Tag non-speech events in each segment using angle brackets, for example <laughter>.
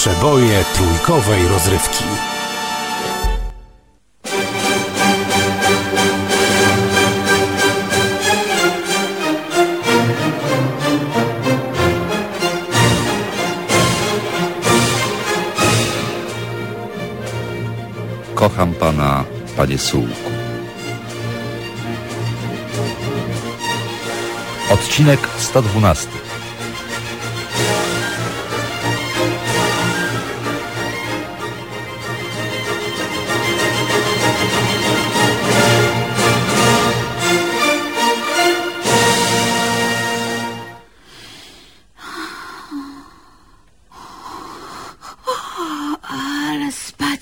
Przeboje trójkowej rozrywki. Kocham pana, panie Sułku. Odcinek 112.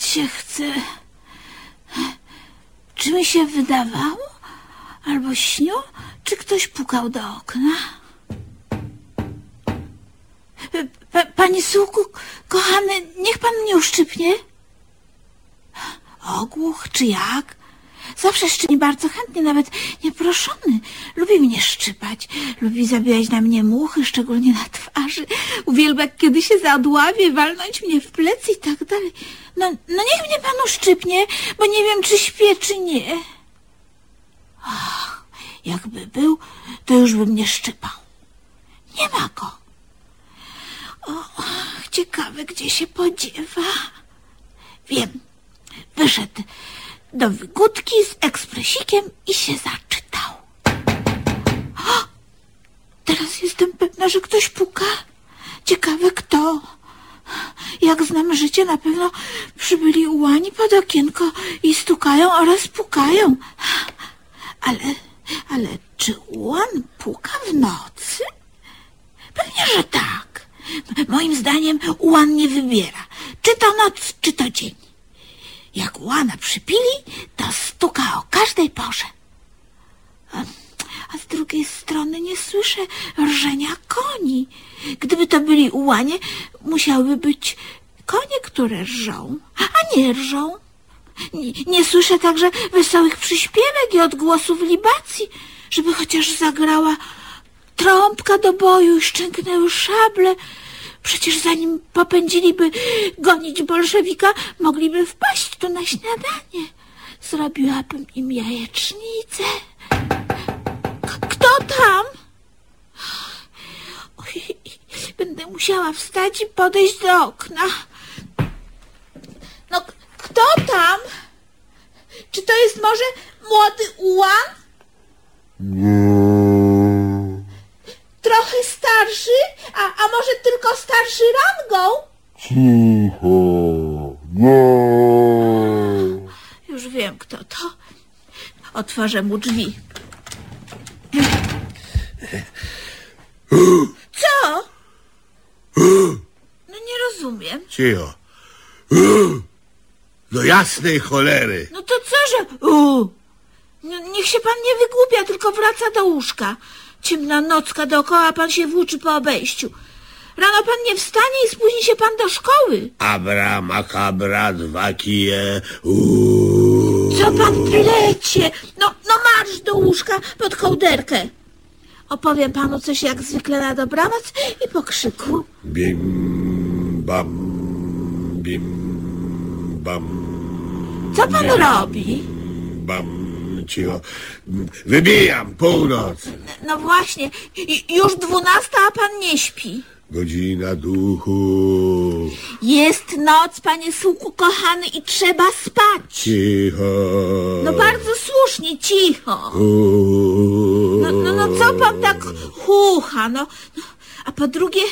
się chce. Czy mi się wydawało? Albo śnił? Czy ktoś pukał do okna? Pa, panie Sułku, kochany, niech pan mnie uszczypnie. Ogłuch, czy jak? Zawsze szczypnie bardzo chętnie, nawet nieproszony. Lubi mnie szczypać, lubi zabijać na mnie muchy, szczególnie na twarzy. Uwielbia, kiedy się zadławie, walnąć mnie w plecy i tak dalej. No, no niech mnie pan uszczypnie, bo nie wiem, czy śpię, czy nie. Ach, jakby był, to już by mnie szczypał. Nie ma go. O, ciekawe, gdzie się podziewa. Wiem, wyszedł do wygódki z ekspresikiem i się zaczytał. O, teraz jestem pewna, że ktoś puka. Ciekawe kto. Jak znam życie, na pewno przybyli ułani pod okienko i stukają oraz pukają. Ale, ale czy ułan puka w nocy? Pewnie, że tak. Moim zdaniem ułan nie wybiera, czy to noc, czy to dzień. Jak łana przypili, to stuka o każdej porze. A, z drugiej strony nie słyszę rżenia koni. Gdyby to byli ułanie, musiałyby być konie, które rżą, a nie rżą. Nie, nie słyszę także wesołych przyśpiewek i odgłosów libacji, żeby chociaż zagrała trąbka do boju i szczęknęły szable. Przecież zanim popędziliby gonić bolszewika, mogliby wpaść tu na śniadanie. Zrobiłabym im jajecznicę. Tam? Oj, będę musiała wstać i podejść do okna. No, kto tam? Czy to jest może młody ułan? Trochę starszy, a, a może tylko starszy rangą? Już wiem, kto to. Otworzę mu drzwi. Co? No nie rozumiem. Cicho. Do jasnej cholery. No to co, że... U. No, niech się pan nie wygłupia, tylko wraca do łóżka. Ciemna nocka dookoła, pan się włóczy po obejściu. Rano pan nie wstanie i spóźni się pan do szkoły. Abra, makabra, dwa kije. Uuu. Co pan plecie? No, no marsz do łóżka pod kołderkę. Opowiem panu coś jak zwykle na dobranoc i po krzyku. Bim, bam, bim, bam, Co pan robi? bam. Cicho. Wybijam północ. No właśnie, już dwunasta, a pan nie śpi. Godzina duchu. Jest noc, panie sułku kochany, i trzeba spać. Cicho. No bardzo słusznie, cicho. No, no, no co pan tak chucha, no, no. A po drugie,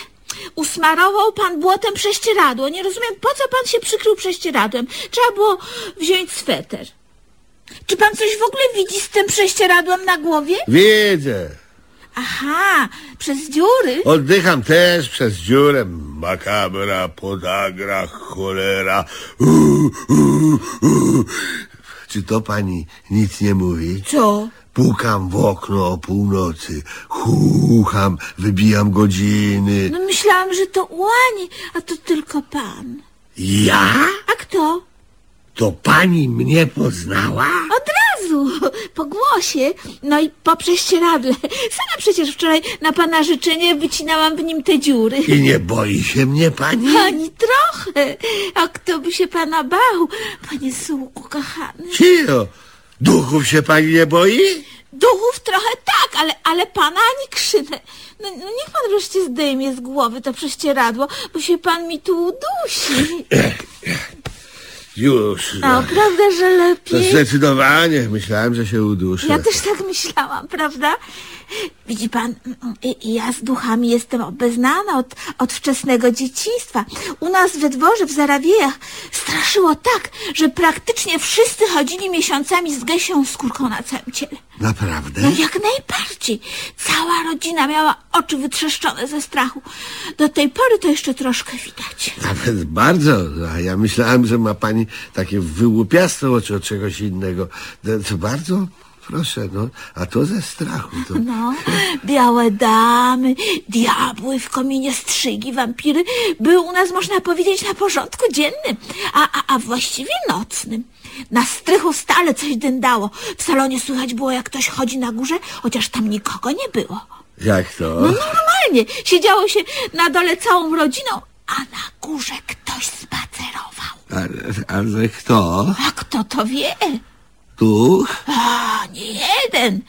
usmarował pan błotem prześcieradło. Nie rozumiem, po co pan się przykrył prześcieradłem. Trzeba było wziąć sweter. Czy pan coś w ogóle widzi z tym prześcieradłem na głowie? Widzę. Aha, przez dziury. Oddycham też przez dziurę. Makabra, podagra, cholera. Czy to pani nic nie mówi? Co? Pukam w okno o północy, chucham, wybijam godziny. No myślałam, że to łani, a to tylko pan. Ja? A kto? To pani mnie poznała? Od razu razu, po głosie, no i po prześcieradle. Sama przecież wczoraj na pana życzenie wycinałam w nim te dziury. I nie boi się mnie pani? Ani trochę. A kto by się pana bał, panie Sułku kochany? Cio, duchów się pani nie boi? Duchów trochę tak, ale, ale pana ani krzynę. No, no niech pan wreszcie zdejmie z głowy to prześcieradło, bo się pan mi tu udusi. <clears throat> Już. No, prawda, że To lepiej? zdecydowanie. Myślałem, że się uduszę. Ja też tak myślałam, prawda? Widzi pan, i- i ja z duchami jestem obeznana od, od wczesnego dzieciństwa. U nas we dworze w Zarawiejach straszyło tak, że praktycznie wszyscy chodzili miesiącami z gęsią skórką na całym ciele. Naprawdę? No jak najbardziej. Cała rodzina miała oczy wytrzeszczone ze strachu. Do tej pory to jeszcze troszkę widać. Nawet bardzo. A ja myślałem, że ma pani takie wyłupiaste oczy od czegoś innego. No, To bardzo proszę, no. A to ze strachu. To... No, białe damy, diabły w kominie, strzygi, wampiry były u nas, można powiedzieć, na porządku dziennym, a, a, a właściwie nocnym. Na strychu stale coś dędało. W salonie słychać było, jak ktoś chodzi na górze, chociaż tam nikogo nie było. Jak to? No normalnie, siedziało się na dole całą rodziną, a na górze ktoś spacerował. Ale, ale kto? A kto to wie? Duch? A, nie jeden.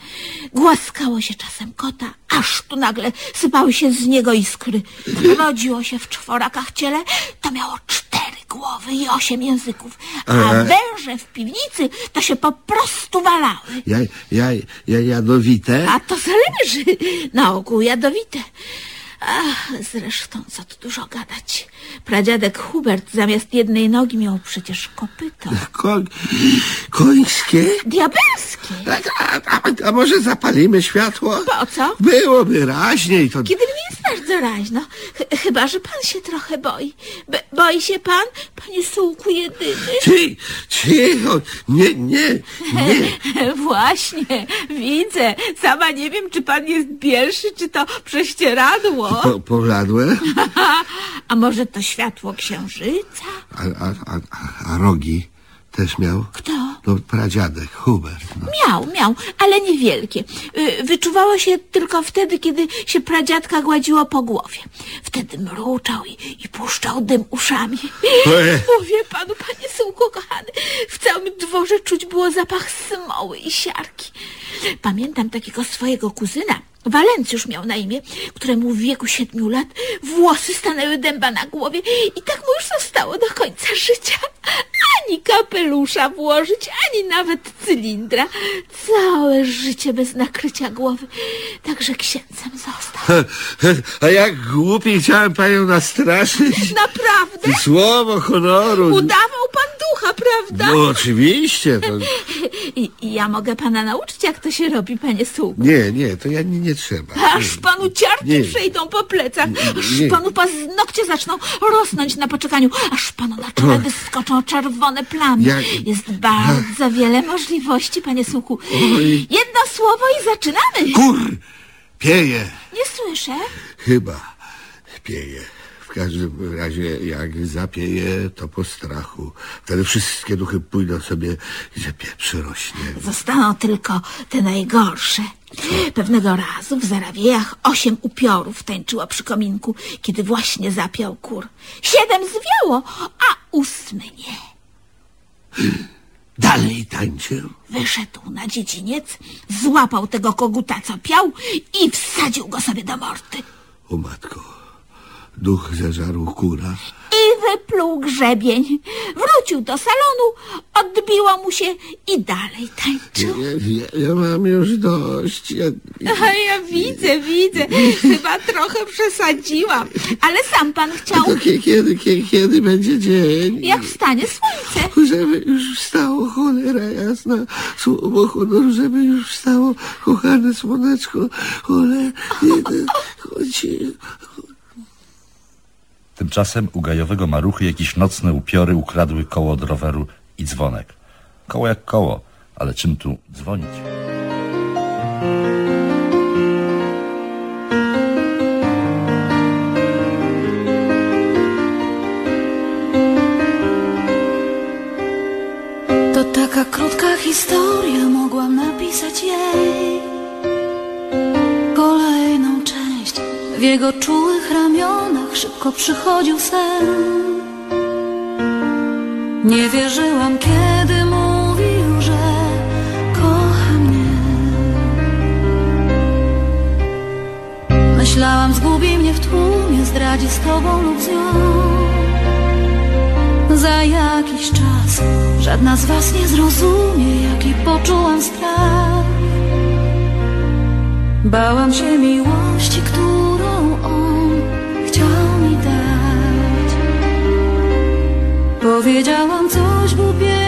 Głaskało się czasem kota, aż tu nagle sypały się z niego iskry. Rodziło się w czworakach ciele, to miało cztery głowy i osiem języków, a Ale- węże w piwnicy to się po prostu walały. Ja, ja, ja jadowite? A to zależy. Na ogół jadowite. Ach, zresztą co tu dużo gadać. Pradziadek Hubert zamiast jednej nogi miał przecież kopyto. Ko końskie? Diabelskie. A, a, a, może zapalimy światło? Po co? Byłoby raźniej, to... Kiedy mi jest bardzo raźno. Ch- chyba, że pan się trochę boi. Be- boi się pan, panie sułku jedyny? Ci, cicho, nie, nie, nie. <laughs> Właśnie, widzę. Sama nie wiem, czy pan jest bielszy, czy to prześcieradło. Po, pobladłe? <laughs> A może to światło księżyca? A, a, a, a- rogi też miał? Kto? No, pradziadek, Hubert. No. Miał, miał, ale niewielkie. Y, Wyczuwało się tylko wtedy, kiedy się pradziadka gładziło po głowie. Wtedy mruczał i, i puszczał dym uszami. Ojej. <laughs> Mówię panu, panie Sułku kochany, w całym dworze czuć było zapach smoły i siarki. Pamiętam takiego swojego kuzyna, Walencjusz miał na imię, któremu w wieku siedmiu lat włosy stanęły dęba na głowie i tak mu już zostało do końca życia. Ani kapelusza włożyć, ani nawet cylindra. Całe życie bez nakrycia głowy. Także księdzem został. A jak głupi chciałem panią nastraszyć. Naprawdę? Słowo honoru. Udawał pan ducha, prawda? No oczywiście. To... I, I ja mogę pana nauczyć, jak to się robi, panie Sułku. Nie, nie, to ja nie, nie trzeba. Aż panu ciarki Nie. przejdą po plecach, aż Nie. panu paznokcie zaczną rosnąć na poczekaniu, aż panu na czole wyskoczą czerwone plamy. Ja- Jest bardzo wiele możliwości, panie Sułku. Oj. Jedno słowo i zaczynamy. Kur! Pieje. Nie słyszę. Chyba pieje. W każdym razie jak zapieje, to po strachu. Wtedy wszystkie duchy pójdą sobie, gdzie pieprz rośnie. Zostaną tylko te najgorsze. Pewnego razu w Zarawiejach osiem upiorów tańczyło przy kominku, kiedy właśnie zapiał kur. Siedem zwiało, a ósmy nie. Dalej tańczę. Wyszedł na dziedziniec, złapał tego koguta, co piał i wsadził go sobie do morty. O matko, duch zeżarł kura. I wypluł grzebień. Wrócił do salonu, odbiło mu się i dalej tańczył. Ja, ja, ja mam już dość. Ja, A ja widzę, widzę. Chyba trochę przesadziłam. Ale sam pan chciał, to kie- kiedy, kie- kiedy będzie dzień? jak wstanie słońce. Żeby już wstało, cholera jasna, słowo honoru, żeby już wstało, kochane słoneczko, cholera, chodź, Tymczasem u gajowego maruchy jakieś nocne upiory ukradły koło od roweru i dzwonek. Koło jak koło, ale czym tu dzwonić? To taka krótka historia mogła W jego czułych ramionach szybko przychodził sen. Nie wierzyłam, kiedy mówił, że kocha mnie. Myślałam, zgubi mnie w tłumie, zdradzi z tobą lub z nią. Za jakiś czas żadna z was nie zrozumie, jaki poczułam strach. Bałam się miłości, którą Powiedziałam coś głupiego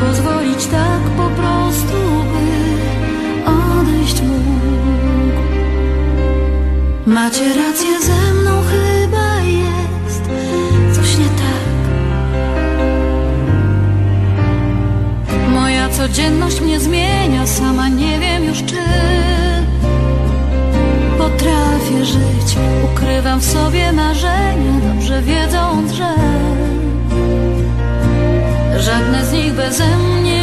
pozwolić tak po prostu, by odejść mógł. Macie rację ze mną, chyba jest coś nie tak. Moja codzienność mnie zmienia, sama nie wiem już czy potrafię żyć. Ukrywam w sobie marzenia, dobrze wiedząc, że żadne z nich beze mnie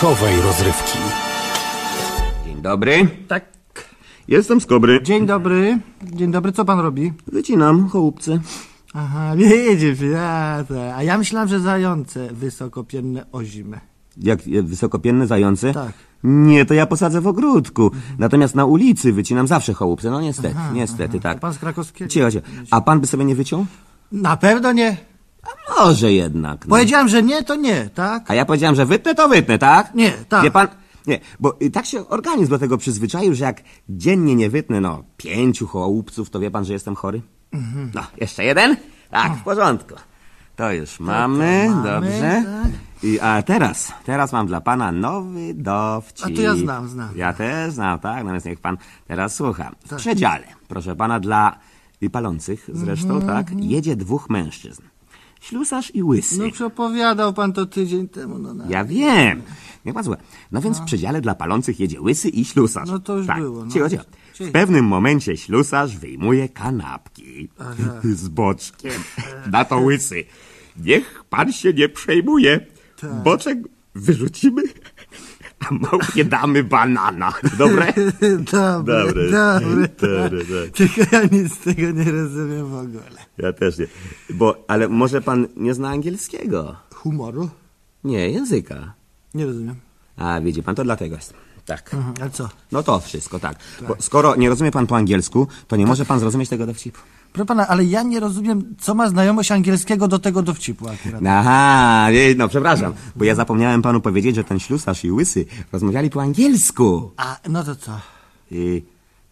Trójkowej rozrywki. Dzień dobry. Tak. Jestem z Kobry. Dzień dobry. Dzień dobry, co pan robi? Wycinam chołupce. Aha, <laughs> widzisz, ja, to- a ja myślałem, że zające wysokopienne ozime. Jak e, wysokopienne zające? Tak. Nie, to ja posadzę w ogródku. Natomiast na ulicy wycinam zawsze chołupce. No niestety, niestety, tak. Pan z krakowskiego. Cicho, cicho. A pan by sobie nie wyciął? Na pewno nie. Może jednak. No. Powiedziałem, że nie, to nie, tak? A ja powiedziałem, że wytnę, to wytnę, tak? Nie, tak. Wie pan? Nie, bo tak się organizm do tego przyzwyczaił, że jak dziennie nie wytnę, no, pięciu chołupców, to wie pan, że jestem chory? Mhm. No, jeszcze jeden? Tak, w porządku. To już mamy, mamy, dobrze. tak. I, a teraz, teraz mam dla pana nowy dowcip. A to ja znam, znam. Ja też znam, tak? Natomiast niech pan teraz słucha. W Tak. przedziale, proszę pana, dla palących zresztą, Mhm, tak? Jedzie dwóch mężczyzn. Ślusarz i łysy. No przepowiadał pan to tydzień temu, no na... Ja wiem. Nie pan słucha. No więc w przedziale dla palących jedzie łysy i ślusarz. No to już tak. było, no. Cicho, cicho. W pewnym momencie ślusarz wyjmuje kanapki <laughs> z boczkiem. <laughs> Na to łysy. Niech pan się nie przejmuje. Tak. Boczek wyrzucimy, a małpie damy banana. Dobre? <laughs> Dobre, Dobre. dobre. Dobre, tak. Tylko ja nic z tego nie rozumiem w ogóle. Ja też nie. Bo, ale może pan nie zna angielskiego? Humoru? Nie, języka. Nie rozumiem. A, widzi pan, to dlatego jest. Tak. Mhm, a co? No to wszystko, tak. Bo skoro nie rozumie pan po angielsku, to nie może pan zrozumieć tego dowcipu. Proszę pana, ale ja nie rozumiem, co ma znajomość angielskiego do tego dowcipu akurat. Aha, no przepraszam, bo ja zapomniałem panu powiedzieć, że ten ślusarz i łysy rozmawiali po angielsku. A, no to co? I,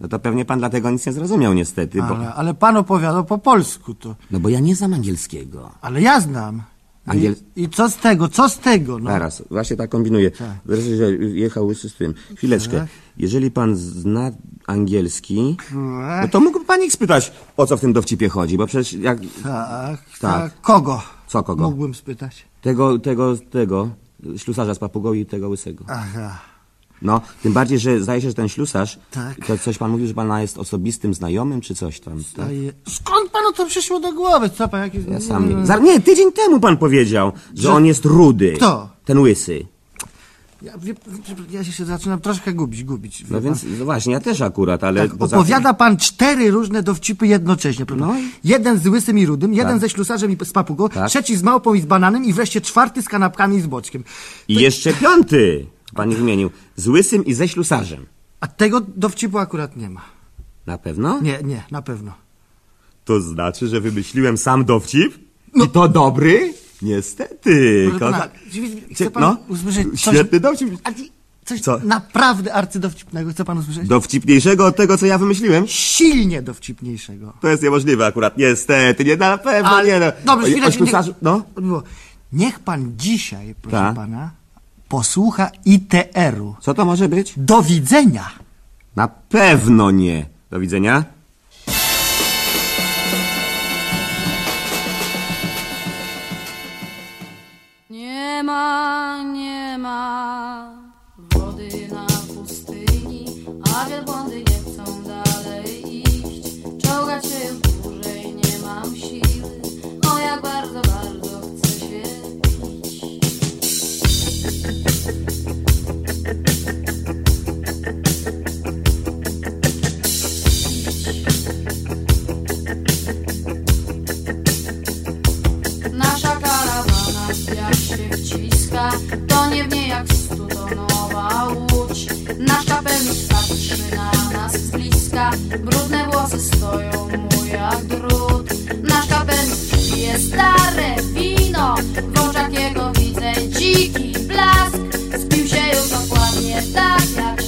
no to pewnie pan dlatego nic nie zrozumiał niestety, bo... Ale, ale pan opowiadał po polsku to. No bo ja nie znam angielskiego. Ale ja znam. Angiel... I, I co z tego, co z tego? No. Zaraz, właśnie tak kombinuję. Tak. Zaraz, że jechał z tym. Chwileczkę. Tak. Jeżeli pan zna angielski, Tak. no to mógłby pan ich spytać, o co w tym dowcipie chodzi, bo przecież jak... Tak, Tak. tak. Kogo? Co kogo? Mógłbym spytać. Tego, tego, tego, ślusarza z papugą i tego łysego. Aha. No, tym bardziej, że zdaje się, że ten ślusarz, Tak. to coś pan mówił, że pana jest osobistym znajomym, czy coś tam. Tak? Skąd panu to przyszło do głowy? Co pan jakiś... Ja sam nie... Zar... Nie, tydzień temu pan powiedział, że, on jest rudy. Kto? Ten łysy. Ja, wie, ja się zaczynam troszkę gubić, gubić. wie No pan. więc, no właśnie, ja też akurat, ale... Tak, poza opowiada pan cztery różne dowcipy jednocześnie. prawda? No i- Jeden z łysym i rudym, jeden Tak. ze ślusarzem i z papugą, Tak. trzeci z małpą i z bananem i wreszcie czwarty z kanapkami i z boczkiem. I jeszcze piąty, pan ich wymienił, z łysym i ze ślusarzem. A tego dowcipu akurat nie ma. Na pewno? Nie, nie, na pewno. To znaczy, że wymyśliłem sam dowcip? I to dobry? Niestety. Proszę pana, kochani. chce pan no, usłyszeć coś... Świetny dowcip. Coś Co? naprawdę arcydowcipnego chce pan usłyszeć? Dowcipniejszego od tego, co ja wymyśliłem? Silnie dowcipniejszego. To jest niemożliwe akurat, niestety, nie na pewno, Ale- nie no. Dobrze, O- chwileczkę, No. Niech pan dzisiaj, proszę Tak. pana, posłucha ITR-u. co to może być? Do widzenia. Na pewno nie. Do widzenia. Nie ma, nie ma pije stare wino, w oczach jego widzę dziki blask. Spił się już dokładnie tak jak